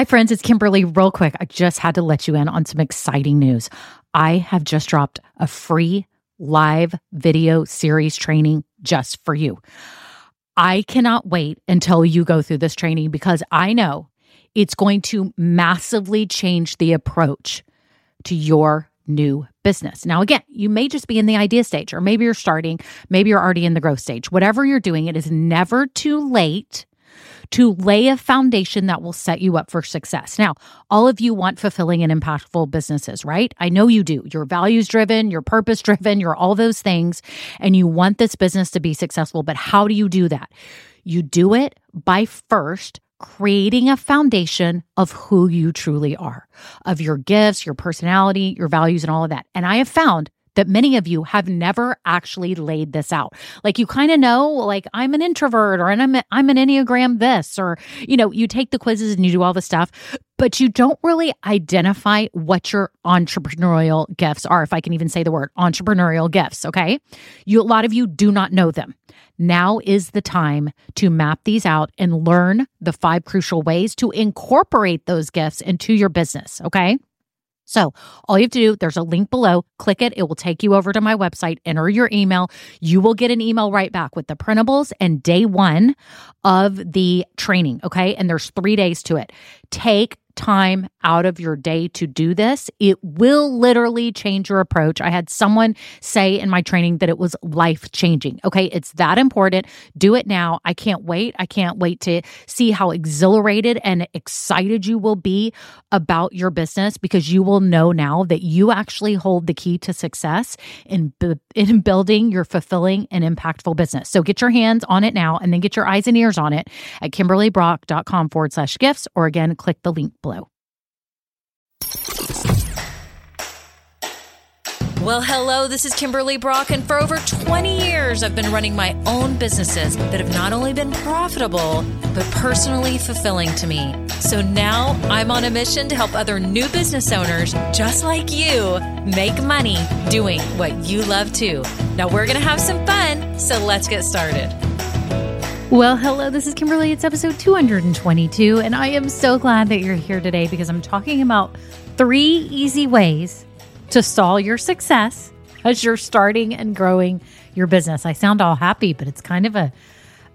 Hi, friends. It's Kimberly. Real quick, I just had to let you in on some exciting news. I have just dropped a free live video series training just for you. I cannot wait until you go through this training because I know it's going to massively change the approach to your new business. Now, again, you may just be in the idea stage, or maybe you're starting, maybe you're already in the growth stage. Whatever you're doing, it is never too late to lay a foundation that will set you up for success. Now, all of you want fulfilling and impactful businesses, right? I know you do. You're values driven, you're purpose driven, you're all those things, and you want this business to be successful. But how do you do that? You do it by first creating a foundation of who you truly are, of your gifts, your personality, your values, and all of that. And I have found that many of you have never actually laid this out. Like you kind of know, like I'm an introvert or I'm, I'm an Enneagram this, or, you know, you take the quizzes and you do all the stuff, but you don't really identify what your entrepreneurial gifts are. If I can even say the word entrepreneurial gifts. Okay. You, a lot of you do not know them. Now is the time to map these out and learn the five crucial ways to incorporate those gifts into your business. Okay. So all you have to do, there's a link below, click it. It will take you over to my website, enter your email. You will get an email right back with the printables and day one of the training. Okay. And there's three days to it. Take time out of your day to do this, it will literally change your approach. I had someone say in my training that it was life changing. Okay, it's that important. Do it now. I can't wait. I can't wait to see how exhilarated and excited you will be about your business because you will know now that you actually hold the key to success in in building your fulfilling and impactful business. So get your hands on it now and then get your eyes and ears on it at kimberlybrock.com forward slash gifts or again click the link below. Well, hello, this is Kimberly Brock, and for over 20 years, I've been running my own businesses that have not only been profitable, but personally fulfilling to me. So now I'm on a mission to help other new business owners just like you make money doing what you love to. Now we're going to have some fun, so let's get started. Well, hello, this is Kimberly. It's episode 222, and I am so glad that you're here today because I'm talking about three easy ways to stall your success as you're starting and growing your business. I sound all happy, but it's kind of a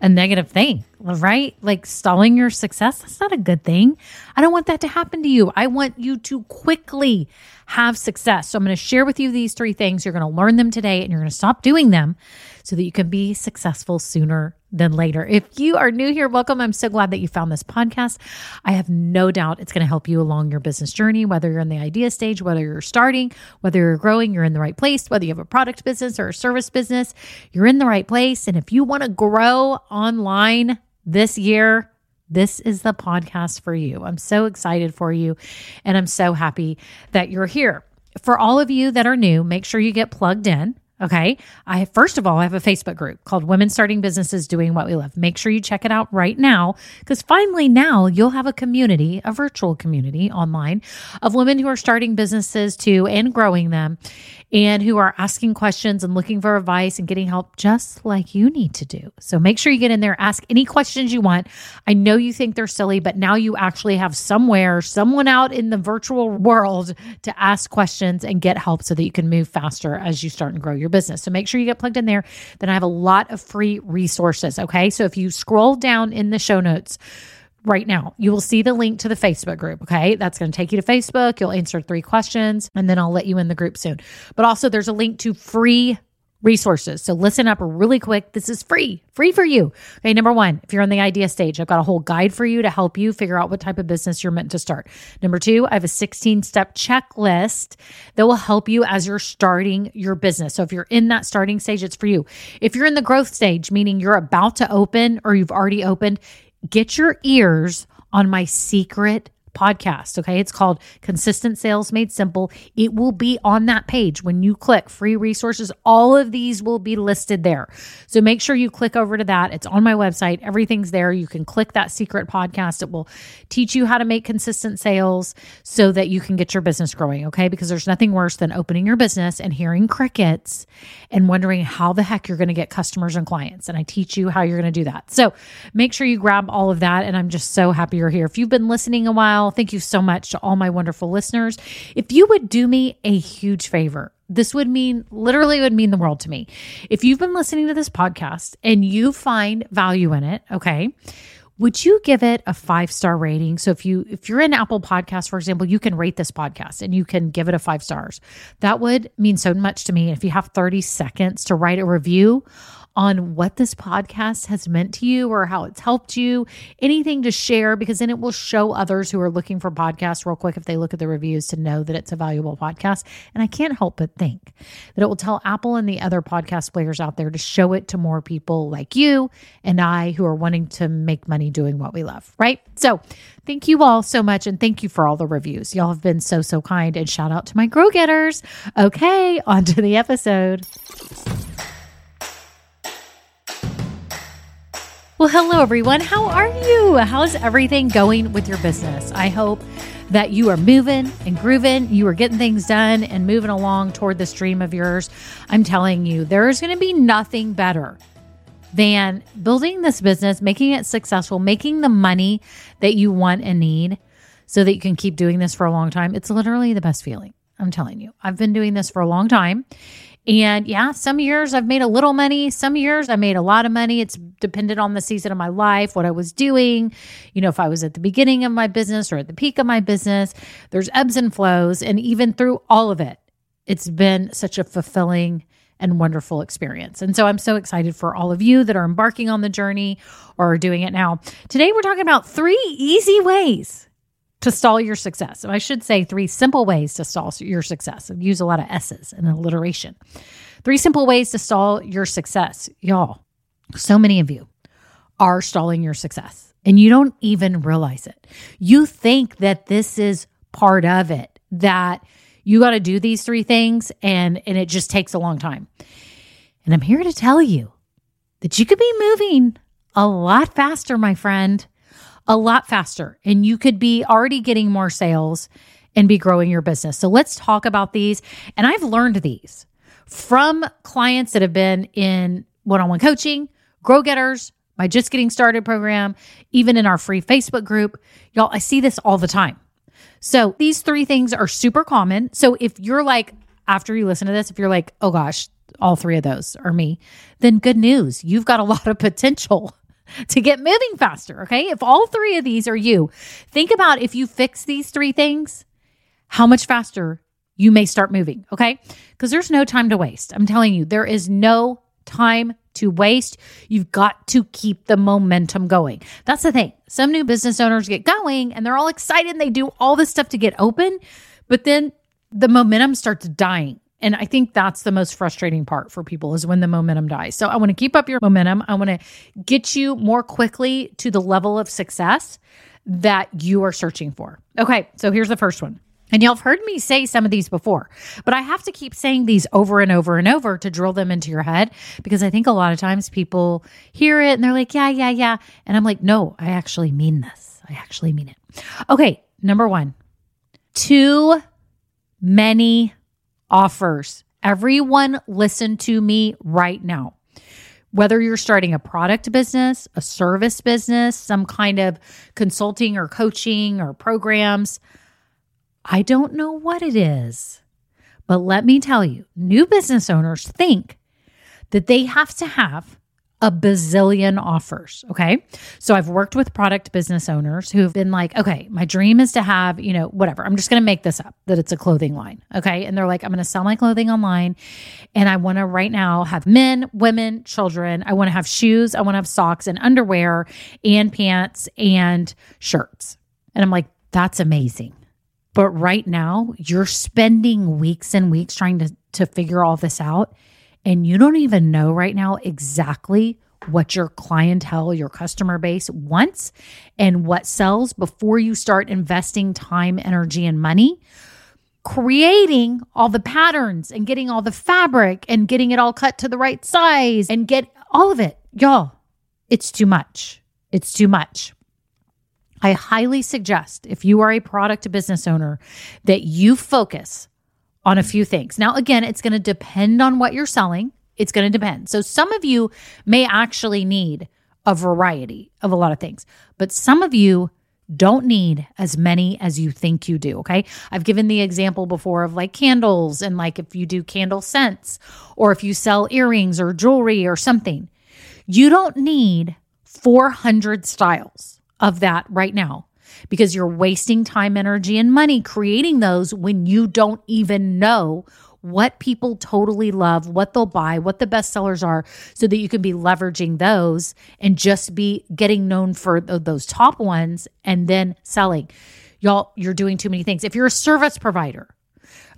a negative thing, right? Like stalling your success, that's not a good thing. I don't want that to happen to you. I want you to quickly have success. So I'm going to share with you these three things. You're going to learn them today and you're going to stop doing them so that you can be successful sooner than later. If you are new here, welcome. I'm so glad that you found this podcast. I have no doubt it's going to help you along your business journey, whether you're in the idea stage, whether you're starting, whether you're growing, you're in the right place, whether you have a product business or a service business, you're in the right place. And if you want to grow online this year, this is the podcast for you. I'm so excited for you and I'm so happy that you're here. For all of you that are new, make sure you get plugged in. Okay. I first of all I have a Facebook group called Women Starting Businesses Doing What We Love. Make sure you check it out right now because finally now you'll have a community, a virtual community online of women who are starting businesses too and growing them and who are asking questions and looking for advice and getting help just like you need to do. So make sure you get in there, ask any questions you want. I know you think they're silly, but now you actually have somewhere, someone out in the virtual world to ask questions and get help so that you can move faster as you start and grow your business. So make sure you get plugged in there. Then I have a lot of free resources. Okay. So if you scroll down in the show notes, right now. You will see the link to the Facebook group. Okay. That's going to take you to Facebook. You'll answer three questions and then I'll let you in the group soon. But also, there's a link to free resources. So listen up really quick. This is free, free for you. Okay. Number one, if you're in the idea stage, I've got a whole guide for you to help you figure out what type of business you're meant to start. Number two, I have a 16 step checklist that will help you as you're starting your business. So if you're in that starting stage, it's for you. If you're in the growth stage, meaning you're about to open or you've already opened, get your ears on my secret podcast. Okay. It's called Consistent Sales Made Simple. It will be on that page when you click free resources. All of these will be listed there. So make sure you click over to that. It's on my website. Everything's there. You can click that secret podcast. It will teach you how to make consistent sales so that you can get your business growing. Okay. Because there's nothing worse than opening your business and hearing crickets and wondering how the heck you're going to get customers and clients. And I teach you how you're going to do that. So make sure you grab all of that. And I'm just so happy you're here. If you've been listening a while, Thank you so much to all my wonderful listeners. If you would do me a huge favor, this would mean literally would mean the world to me. If you've been listening to this podcast and you find value in it, okay, would you give it a five star rating so if you if you're in apple podcast for example you can rate this podcast and you can give it a five stars that would mean so much to me if you have 30 seconds to write a review on what this podcast has meant to you or how it's helped you, anything to share, because then it will show others who are looking for podcasts real quick if they look at the reviews to know that it's a valuable podcast. And I can't help but think that it will tell Apple and the other podcast players out there to show it to more people like you and I who are wanting to make money doing what we love, right? So thank you all so much. And thank you for all the reviews. Y'all have been so, so kind. And shout out to my grow getters. Okay, on to the episode. Well, hello, everyone. How are you? How's everything going with your business? I hope that you are moving and grooving, you are getting things done and moving along toward this dream of yours. I'm telling you, there is going to be nothing better than building this business, making it successful, making the money that you want and need so that you can keep doing this for a long time. It's literally the best feeling. I'm telling you, I've been doing this for a long time and yeah, some years I've made a little money. Some years I made a lot of money. It's depended on the season of my life, what I was doing. You know, if I was at the beginning of my business or at the peak of my business, there's ebbs and flows. And even through all of it, it's been such a fulfilling and wonderful experience. And so I'm so excited for all of you that are embarking on the journey or doing it now. Today, we're talking about three easy ways to stall your success. So I should say three simple ways to stall your success. Use a lot of S's and alliteration. Three simple ways to stall your success. Y'all, so many of you are stalling your success and you don't even realize it. You think that this is part of it, that you got to do these three things and, and it just takes a long time. And I'm here to tell you that you could be moving a lot faster, my friend a lot faster and you could be already getting more sales and be growing your business. So let's talk about these. And I've learned these from clients that have been in one on one coaching, grow getters, my just getting started program, even in our free Facebook group. Y'all, I see this all the time. So these three things are super common. So if you're like, after you listen to this, if you're like, oh gosh, all three of those are me, then good news. You've got a lot of potential to get moving faster. Okay. If all three of these are you, think about if you fix these three things, how much faster you may start moving. Okay. Because there's no time to waste. I'm telling you, there is no time to waste. You've got to keep the momentum going. That's the thing. Some new business owners get going and they're all excited and they do all this stuff to get open, but then the momentum starts dying. And I think that's the most frustrating part for people is when the momentum dies. So I want to keep up your momentum. I want to get you more quickly to the level of success that you are searching for. Okay, so here's the first one. And y'all have heard me say some of these before, but I have to keep saying these over and over and over to drill them into your head because I think a lot of times people hear it and they're like, yeah, yeah, yeah. And I'm like, no, I actually mean this. I actually mean it. Okay, number one, too many offers. Everyone, listen to me right now. Whether you're starting a product business, a service business, some kind of consulting or coaching or programs, I don't know what it is. But let me tell you, new business owners think that they have to have a bazillion offers. Okay. So I've worked with product business owners who've been like, okay, my dream is to have, you know, whatever. I'm just going to make this up that it's a clothing line. Okay. And they're like, I'm going to sell my clothing online. And I want to right now have men, women, children. I want to have shoes. I want to have socks and underwear and pants and shirts. And I'm like, that's amazing. But right now, you're spending weeks and weeks trying to, to figure all this out and you don't even know right now exactly what your clientele, your customer base wants and what sells before you start investing time, energy, and money creating all the patterns and getting all the fabric and getting it all cut to the right size and get all of it. Y'all, it's too much. It's too much. I highly suggest if you are a product business owner that you focus on a few things. Now, again, it's going to depend on what you're selling. It's going to depend. So, some of you may actually need a variety of a lot of things, but some of you don't need as many as you think you do. Okay. I've given the example before of like candles and like if you do candle scents or if you sell earrings or jewelry or something, you don't need 400 styles of that right now because you're wasting time, energy, and money creating those when you don't even know what people totally love, what they'll buy, what the best sellers are, so that you can be leveraging those and just be getting known for th- those top ones and then selling. Y'all, you're doing too many things. If you're a service provider,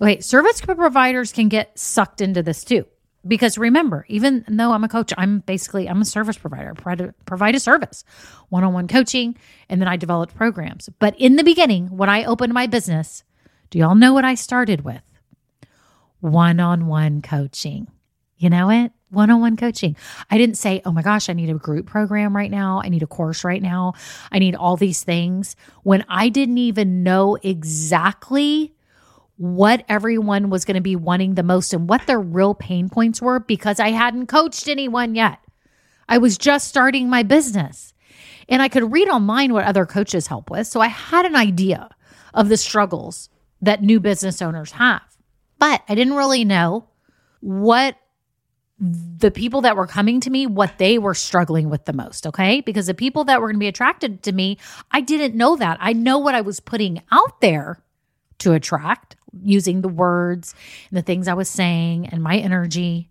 okay, service providers can get sucked into this too. Because remember, even though I'm a coach, I'm basically I'm a service provider. Provide a, provide a service, one-on-one coaching, and then I developed programs. But in the beginning, when I opened my business, do y'all know what I started with? one on one coaching. You know it? One on one coaching. I didn't say, oh my gosh, I need a group program right now. I need a course right now. I need all these things when I didn't even know exactly what everyone was going to be wanting the most and what their real pain points were because I hadn't coached anyone yet. I was just starting my business and I could read online what other coaches help with. So I had an idea of the struggles that new business owners have. But I didn't really know what the people that were coming to me, what they were struggling with the most. Okay. Because the people that were going to be attracted to me, I didn't know that. I know what I was putting out there to attract using the words and the things I was saying and my energy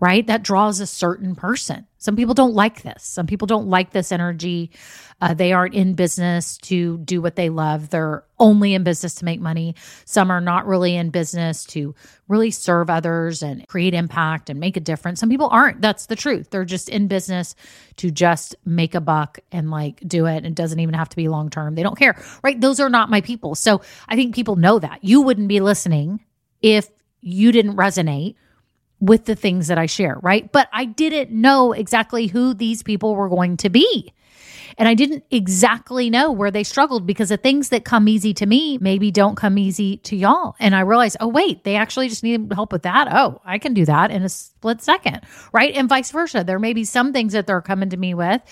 right? That draws a certain person. Some people don't like this. Some people don't like this energy. Uh, they aren't in business to do what they love. They're only in business to make money. Some are not really in business to really serve others and create impact and make a difference. Some people aren't. That's the truth. They're just in business to just make a buck and like do it. It doesn't even have to be long term. They don't care, right? Those are not my people. So I think people know that. You wouldn't be listening if you didn't resonate with the things that I share, right? But I didn't know exactly who these people were going to be. And I didn't exactly know where they struggled because the things that come easy to me maybe don't come easy to y'all. And I realized, oh, wait, they actually just need help with that. Oh, I can do that in a split second, right? And vice versa. There may be some things that they're coming to me with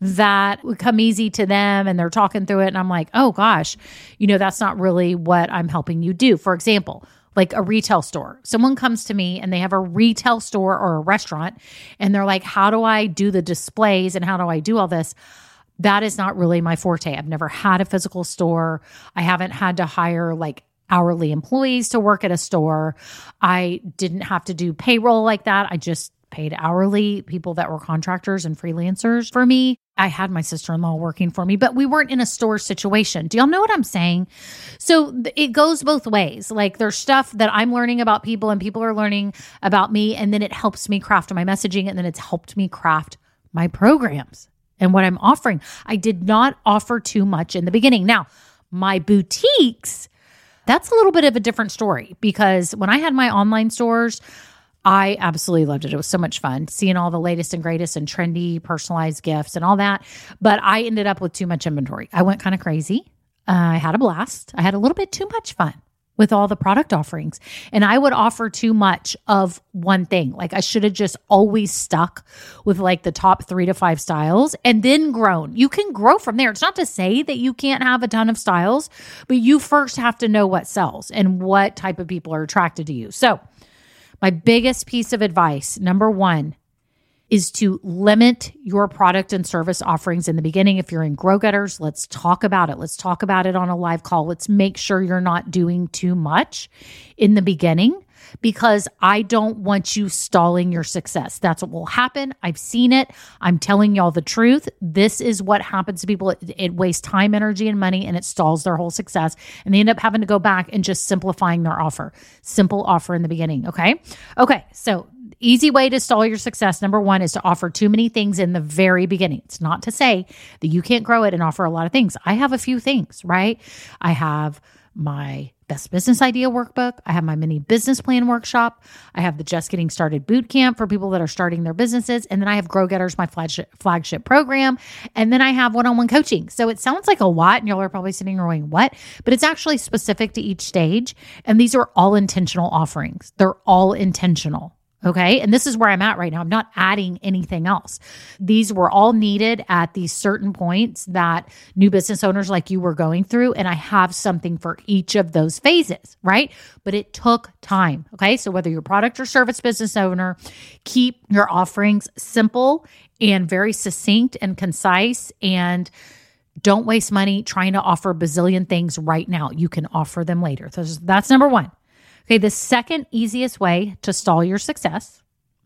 that would come easy to them and they're talking through it. And I'm like, oh gosh, you know, that's not really what I'm helping you do. For example, like a retail store. Someone comes to me and they have a retail store or a restaurant and they're like, How do I do the displays and how do I do all this? That is not really my forte. I've never had a physical store. I haven't had to hire like hourly employees to work at a store. I didn't have to do payroll like that. I just paid hourly people that were contractors and freelancers for me. I had my sister in law working for me, but we weren't in a store situation. Do y'all know what I'm saying? So it goes both ways. Like there's stuff that I'm learning about people and people are learning about me. And then it helps me craft my messaging. And then it's helped me craft my programs and what I'm offering. I did not offer too much in the beginning. Now, my boutiques, that's a little bit of a different story because when I had my online stores, I absolutely loved it. It was so much fun seeing all the latest and greatest and trendy personalized gifts and all that. But I ended up with too much inventory. I went kind of crazy. Uh, I had a blast. I had a little bit too much fun with all the product offerings. And I would offer too much of one thing. Like I should have just always stuck with like the top three to five styles and then grown. You can grow from there. It's not to say that you can't have a ton of styles, but you first have to know what sells and what type of people are attracted to you. So, my biggest piece of advice, number one, is to limit your product and service offerings in the beginning. If you're in Grow Getters, let's talk about it. Let's talk about it on a live call. Let's make sure you're not doing too much in the beginning because I don't want you stalling your success. That's what will happen. I've seen it. I'm telling y'all the truth. This is what happens to people. It, it, wastes time, energy, and money, and it stalls their whole success. And they end up having to go back and just simplifying their offer. Simple offer in the beginning. Okay. Okay. So, easy way to stall your success number one is to offer too many things in the very beginning. It's not to say that you can't grow it and offer a lot of things. I have a few things, right? I have my best business idea workbook. I have my mini business plan workshop. I have the just getting started boot camp for people that are starting their businesses. And then I have Grow Getters, my flagship, flagship program. And then I have one on one coaching. So it sounds like a lot. And y'all are probably sitting there going, what? But it's actually specific to each stage. And these are all intentional offerings. They're all intentional. Okay. And this is where I'm at right now. I'm not adding anything else. These were all needed at these certain points that new business owners like you were going through. And I have something for each of those phases, right? But it took time. Okay. So whether you're product or service business owner, keep your offerings simple and very succinct and concise and don't waste money trying to offer a bazillion things right now. You can offer them later. So that's number one. Okay, the second easiest way to stall your success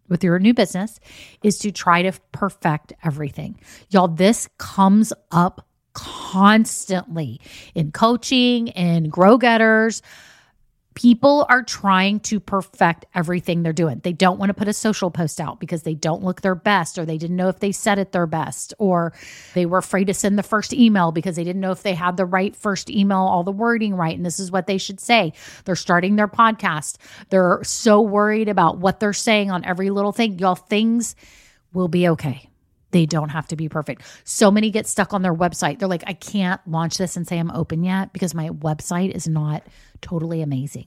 with your new business is to try to perfect everything. Y'all, this comes up constantly in coaching and grow getters people are trying to perfect everything they're doing. They don't want to put a social post out because they don't look their best, or they didn't know if they said it their best, or they were afraid to send the first email because they didn't know if they had the right first email, all the wording right, and this is what they should say. They're starting their podcast. They're so worried about what they're saying on every little thing. Y'all, things will be okay. They don't have to be perfect. So many get stuck on their website. They're like, I can't launch this and say I'm open yet because my website is not totally amazing.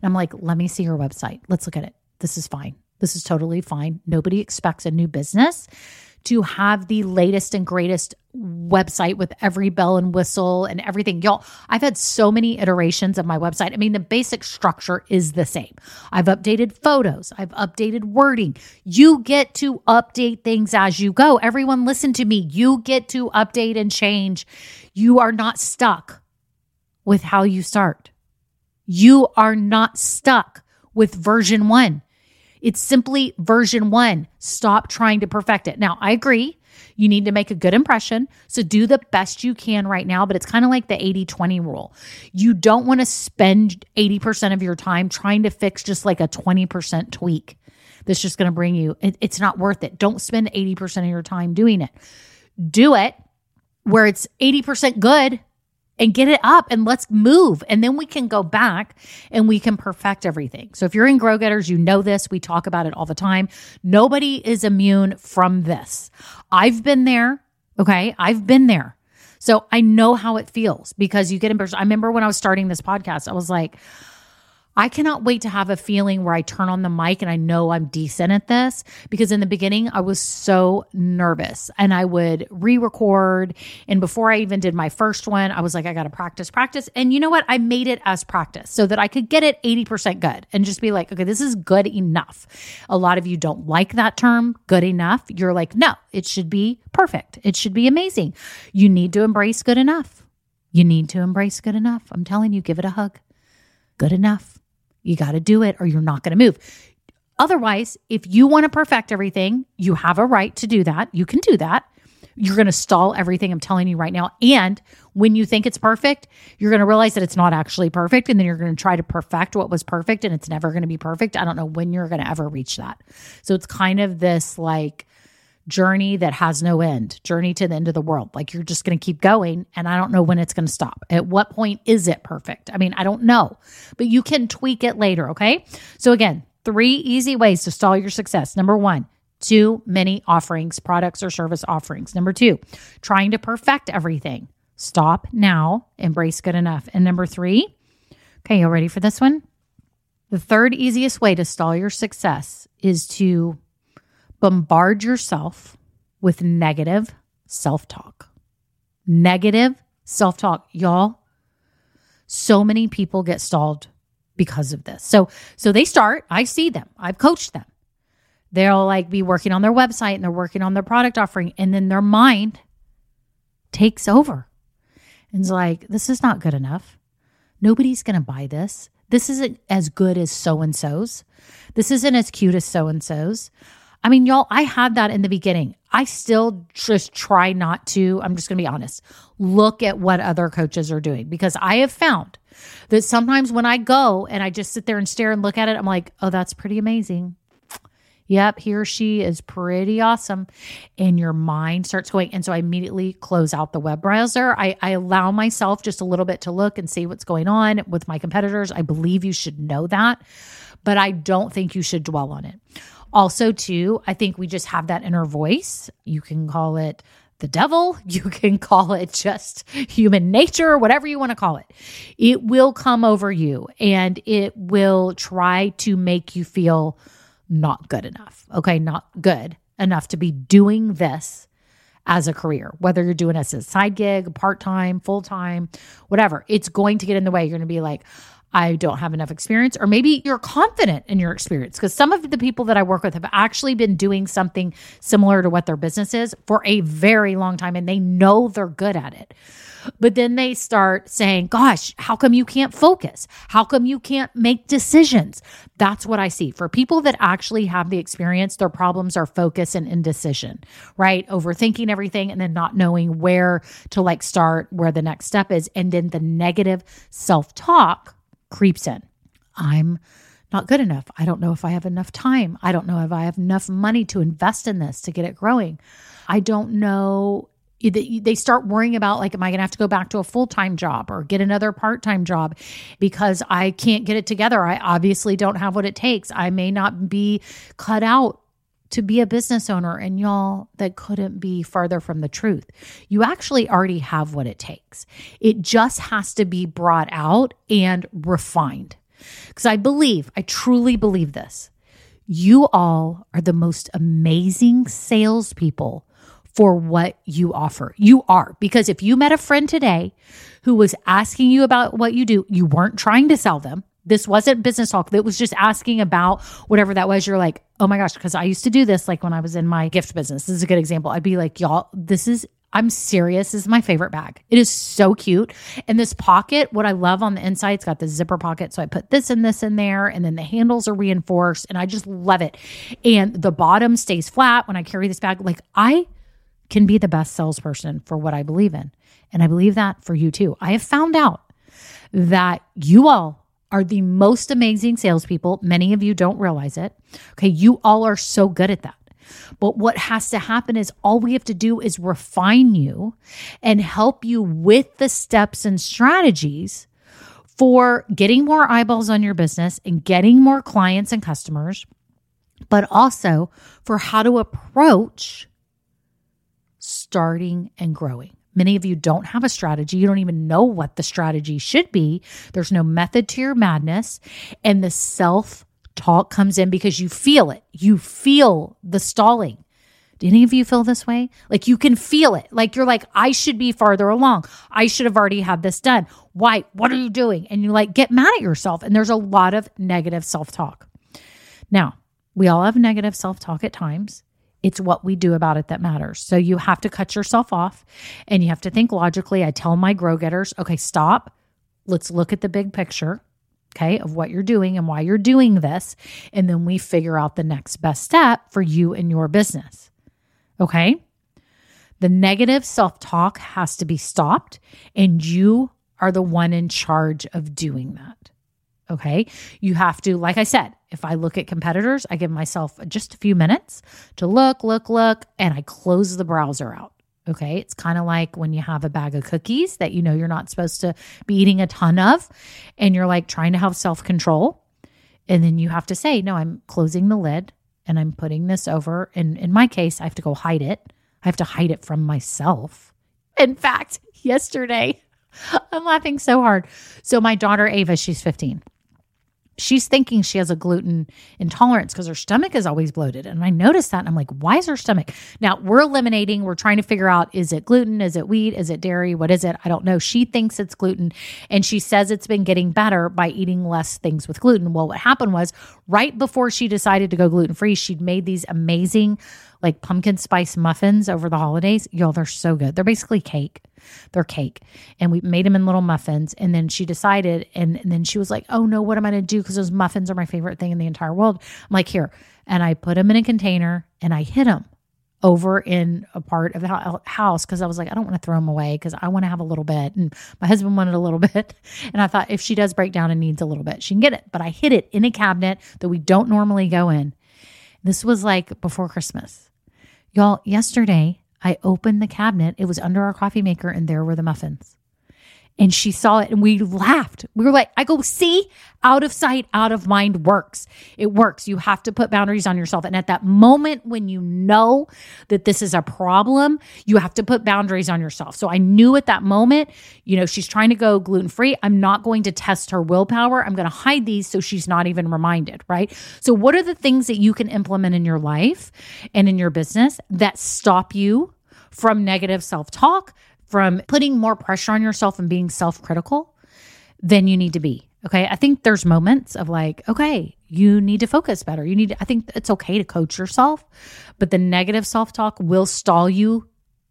And I'm like, let me see your website. Let's look at it. This is fine. This is totally fine. Nobody expects a new business to have the latest and greatest website with every bell and whistle and everything. Y'all, I've had so many iterations of my website. I mean, the basic structure is the same. I've updated photos, I've updated wording. You get to update things as you go. Everyone, listen to me. You get to update and change. You are not stuck with how you start. You are not stuck with version one. It's simply version one. Stop trying to perfect it. Now, I agree. You need to make a good impression. So do the best you can right now, but it's kind of like the 80 20 rule. You don't want to spend 80% of your time trying to fix just like a 20% tweak that's just going to bring you, it, it's not worth it. Don't spend 80% of your time doing it. Do it where it's 80% good and get it up and let's move. And then we can go back and we can perfect everything. So if you're in Grow Getters, you know this. We talk about it all the time. Nobody is immune from this. I've been there. Okay. I've been there. So I know how it feels because you get embarrassed. I remember when I was starting this podcast, I was like, I cannot wait to have a feeling where I turn on the mic and I know I'm decent at this because in the beginning I was so nervous and I would re record. And before I even did my first one, I was like, I got to practice, practice. And you know what? I made it as practice so that I could get it 80% good and just be like, okay, this is good enough. A lot of you don't like that term, good enough. You're like, no, it should be perfect. It should be amazing. You need to embrace good enough. You need to embrace good enough. I'm telling you, give it a hug. Good enough. You got to do it or you're not going to move. Otherwise, if you want to perfect everything, you have a right to do that. You can do that. You're going to stall everything I'm telling you right now. And when you think it's perfect, you're going to realize that it's not actually perfect. And then you're going to try to perfect what was perfect and it's never going to be perfect. I don't know when you're going to ever reach that. So it's kind of this like, journey that has no end, journey to the end of the world. Like you're just going to keep going. And I don't know when it's going to stop. At what point is it perfect? I mean, I don't know, but you can tweak it later. Okay. So again, three easy ways to stall your success. Number one, too many offerings, products or service offerings. Number two, trying to perfect everything. Stop now, embrace good enough. And number three, okay, you ready for this one? The third easiest way to stall your success is to bombard yourself with negative self talk. Negative self talk. Y'all, so many people get stalled because of this. So, so they start, I see them, I've coached them. They'll like be working on their website and they're working on their product offering, and then their mind takes over. And it's like, this is not good enough. Nobody's going to buy this. This isn't as good as so and so's. This isn't as cute as so and so's. I mean, y'all, I had that in the beginning. I still just try not to, I'm just going to be honest, look at what other coaches are doing because I have found that sometimes when I go and I just sit there and stare and look at it, I'm like, oh, that's pretty amazing. Yep, he or she is pretty awesome. And your mind starts going. And so I immediately close out the web browser. I, I allow myself just a little bit to look and see what's going on with my competitors. I believe you should know that, but I don't think you should dwell on it. Also, too, I think we just have that inner voice. You can call it the devil, you can call it just human nature, whatever you want to call it. It will come over you and it will try to make you feel not good enough. Okay. Not good enough to be doing this as a career, whether you're doing it as a side gig, part time, full time, whatever. It's going to get in the way. You're going to be like, I don't have enough experience, or maybe you're confident in your experience. Because some of the people that I work with have actually been doing something similar to what their business is for a very long time and they know they're good at it. But then they start saying, Gosh, how come you can't focus? How come you can't make decisions? That's what I see. For people that actually have the experience, their problems are focus and indecision, right? Overthinking everything and then not knowing where to like start, where the next step is. And then the negative self talk creeps in. I'm not good enough. I don't know if I have enough time. I don't know if I have enough money to invest in this to get it growing. I don't know they start worrying about like am i going to have to go back to a full-time job or get another part-time job because i can't get it together i obviously don't have what it takes i may not be cut out to be a business owner and y'all that couldn't be farther from the truth you actually already have what it takes it just has to be brought out and refined because i believe i truly believe this you all are the most amazing salespeople for what you offer. You are. Because if you met a friend today who was asking you about what you do, you weren't trying to sell them. This wasn't business talk. It was just asking about whatever that was. You're like, oh my gosh, because I used to do this like when I was in my gift business. This is a good example. I'd be like, y'all, this is I'm serious. This is my favorite bag. It is so cute. And this pocket, what I love on the inside, it's got the zipper pocket. So I put this and this in there, and then the handles are reinforced, and I just love it. And the bottom stays flat when I carry this bag. Like I can be the best salesperson for what I believe in. And I believe that for you too. I have found out that you all are the most amazing salespeople. Many of you don't realize it. Okay. You all are so good at that. But what has to happen is all we have to do is refine you and help you with the steps and strategies for getting more eyeballs on your business and getting more clients and customers, but also for how to approach starting and growing. Many of you don't have a strategy. You don't even know what the strategy should be. There's no method to your madness. And the self talk comes in because you feel it. You feel the stalling. Do any of you feel this way? Like you can feel it. Like you're like, I should be farther along. I should have already had this done. Why? What are you doing? And you like get mad at yourself. And there's a lot of negative self talk. Now, we all have negative self talk at times. It's what we do about it that matters. So you have to cut yourself off and you have to think logically. I tell my grow getters, okay, stop. Let's look at the big picture, okay, of what you're doing and why you're doing this. And then we figure out the next best step for you and your business. Okay. The negative self talk has to be stopped, and you are the one in charge of doing that. Okay. You have to, like I said, if I look at competitors, I give myself just a few minutes to look, look, look, and I close the browser out. Okay. It's kind of like when you have a bag of cookies that you know you're not supposed to be eating a ton of, and you're like trying to have self control. And then you have to say, no, I'm closing the lid and I'm putting this over. And in my case, I have to go hide it. I have to hide it from myself. In fact, yesterday, I'm laughing so hard. So, my daughter Ava, she's 15 she's thinking she has a gluten intolerance because her stomach is always bloated. And I noticed that and I'm like, why is her stomach? Now we're eliminating, we're trying to figure out is it gluten? Is it wheat? Is it dairy? What is it? I don't know. She thinks it's gluten and she says it's been getting better by eating less things with gluten. Well, what happened was right before she decided to go gluten free, she'd made these amazing like pumpkin spice muffins over the holidays. Y'all, they're so good. They're basically cake. They're cake. And we made them in little muffins. And then she decided, and, and then she was like, oh no, what am I going to do? Because those muffins are my favorite thing in the entire world. I'm like, here. And I put them in a container and I hid them over in a part of the house because I was like, I don't want to throw them away because I want to have a little bit. And my husband wanted a little bit. And I thought if she does break down and needs a little bit, she can get it. But I hid it in a cabinet that we don't normally go in. This was like before Christmas. Y'all, yesterday I opened the cabinet. It was under our coffee maker, and there were the muffins. And she saw it and we laughed. We were like, I go, see, out of sight, out of mind works. It works. You have to put boundaries on yourself. And at that moment when you know that this is a problem, you have to put boundaries on yourself. So I knew at that moment, you know, she's trying to go gluten free. I'm not going to test her willpower. I'm going to hide these so she's not even reminded, right? So, what are the things that you can implement in your life and in your business that stop you from negative self talk? From putting more pressure on yourself and being self critical than you need to be. Okay. I think there's moments of like, okay, you need to focus better. You need, to, I think it's okay to coach yourself, but the negative self talk will stall you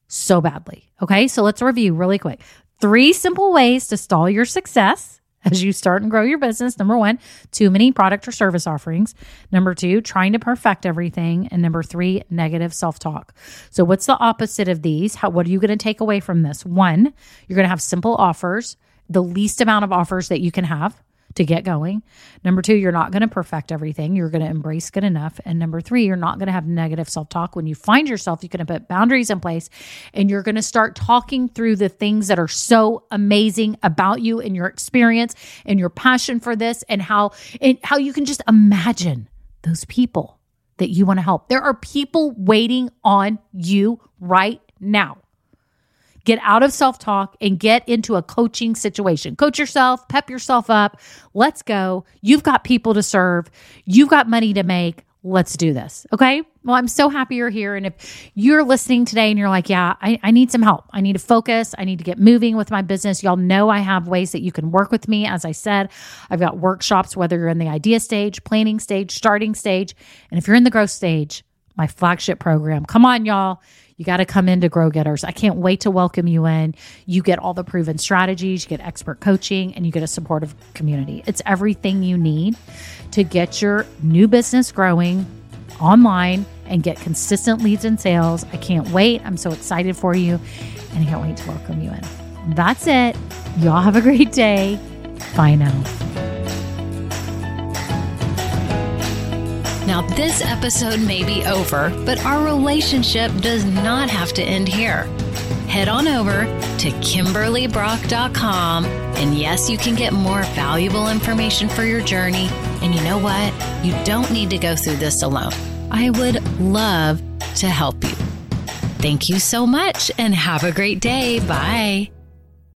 so badly. Okay. So let's review really quick. Three simple ways to stall your success as you start and grow your business. Number one, too many product or service offerings. Number two, trying to perfect everything. And number three, negative self talk. So, what's the opposite of these? How, what are you going to take away from this? One, you're going to have simple offers, the least amount of offers that you can have to get going. Number two, you're not going to perfect everything. You're going to embrace good enough. And number three, you're not going to have negative self talk. When you find yourself, you're going to put boundaries in place and you're going to start talking through the things that are so amazing about you and your experience and your passion for this and how, and how you can just imagine those people that you want to help. There are people waiting on you right now. Get out of self talk and get into a coaching situation. Coach yourself, pep yourself up. Let's go. You've got people to serve, you've got money to make. Let's do this. Okay. Well, I'm so happy you're here. And if you're listening today and you're like, yeah, I, I need some help, I need to focus, I need to get moving with my business, y'all know I have ways that you can work with me. As I said, I've got workshops, whether you're in the idea stage, planning stage, starting stage. And if you're in the growth stage, my flagship program, come on, y'all. You got to come into Grow Getters. I can't wait to welcome you in. You get all the proven strategies, you get expert coaching, and you get a supportive community. It's everything you need to get your new business growing online and get consistent leads and sales. I can't wait. I'm so excited for you, and I can't wait to welcome you in. That's it. Y'all have a great day. Bye now. Now, this episode may be over, but our relationship does not have to end here. Head on over to KimberlyBrock.com, and yes, you can get more valuable information for your journey. And you know what? You don't need to go through this alone. I would love to help you. Thank you so much and have a great day. Bye.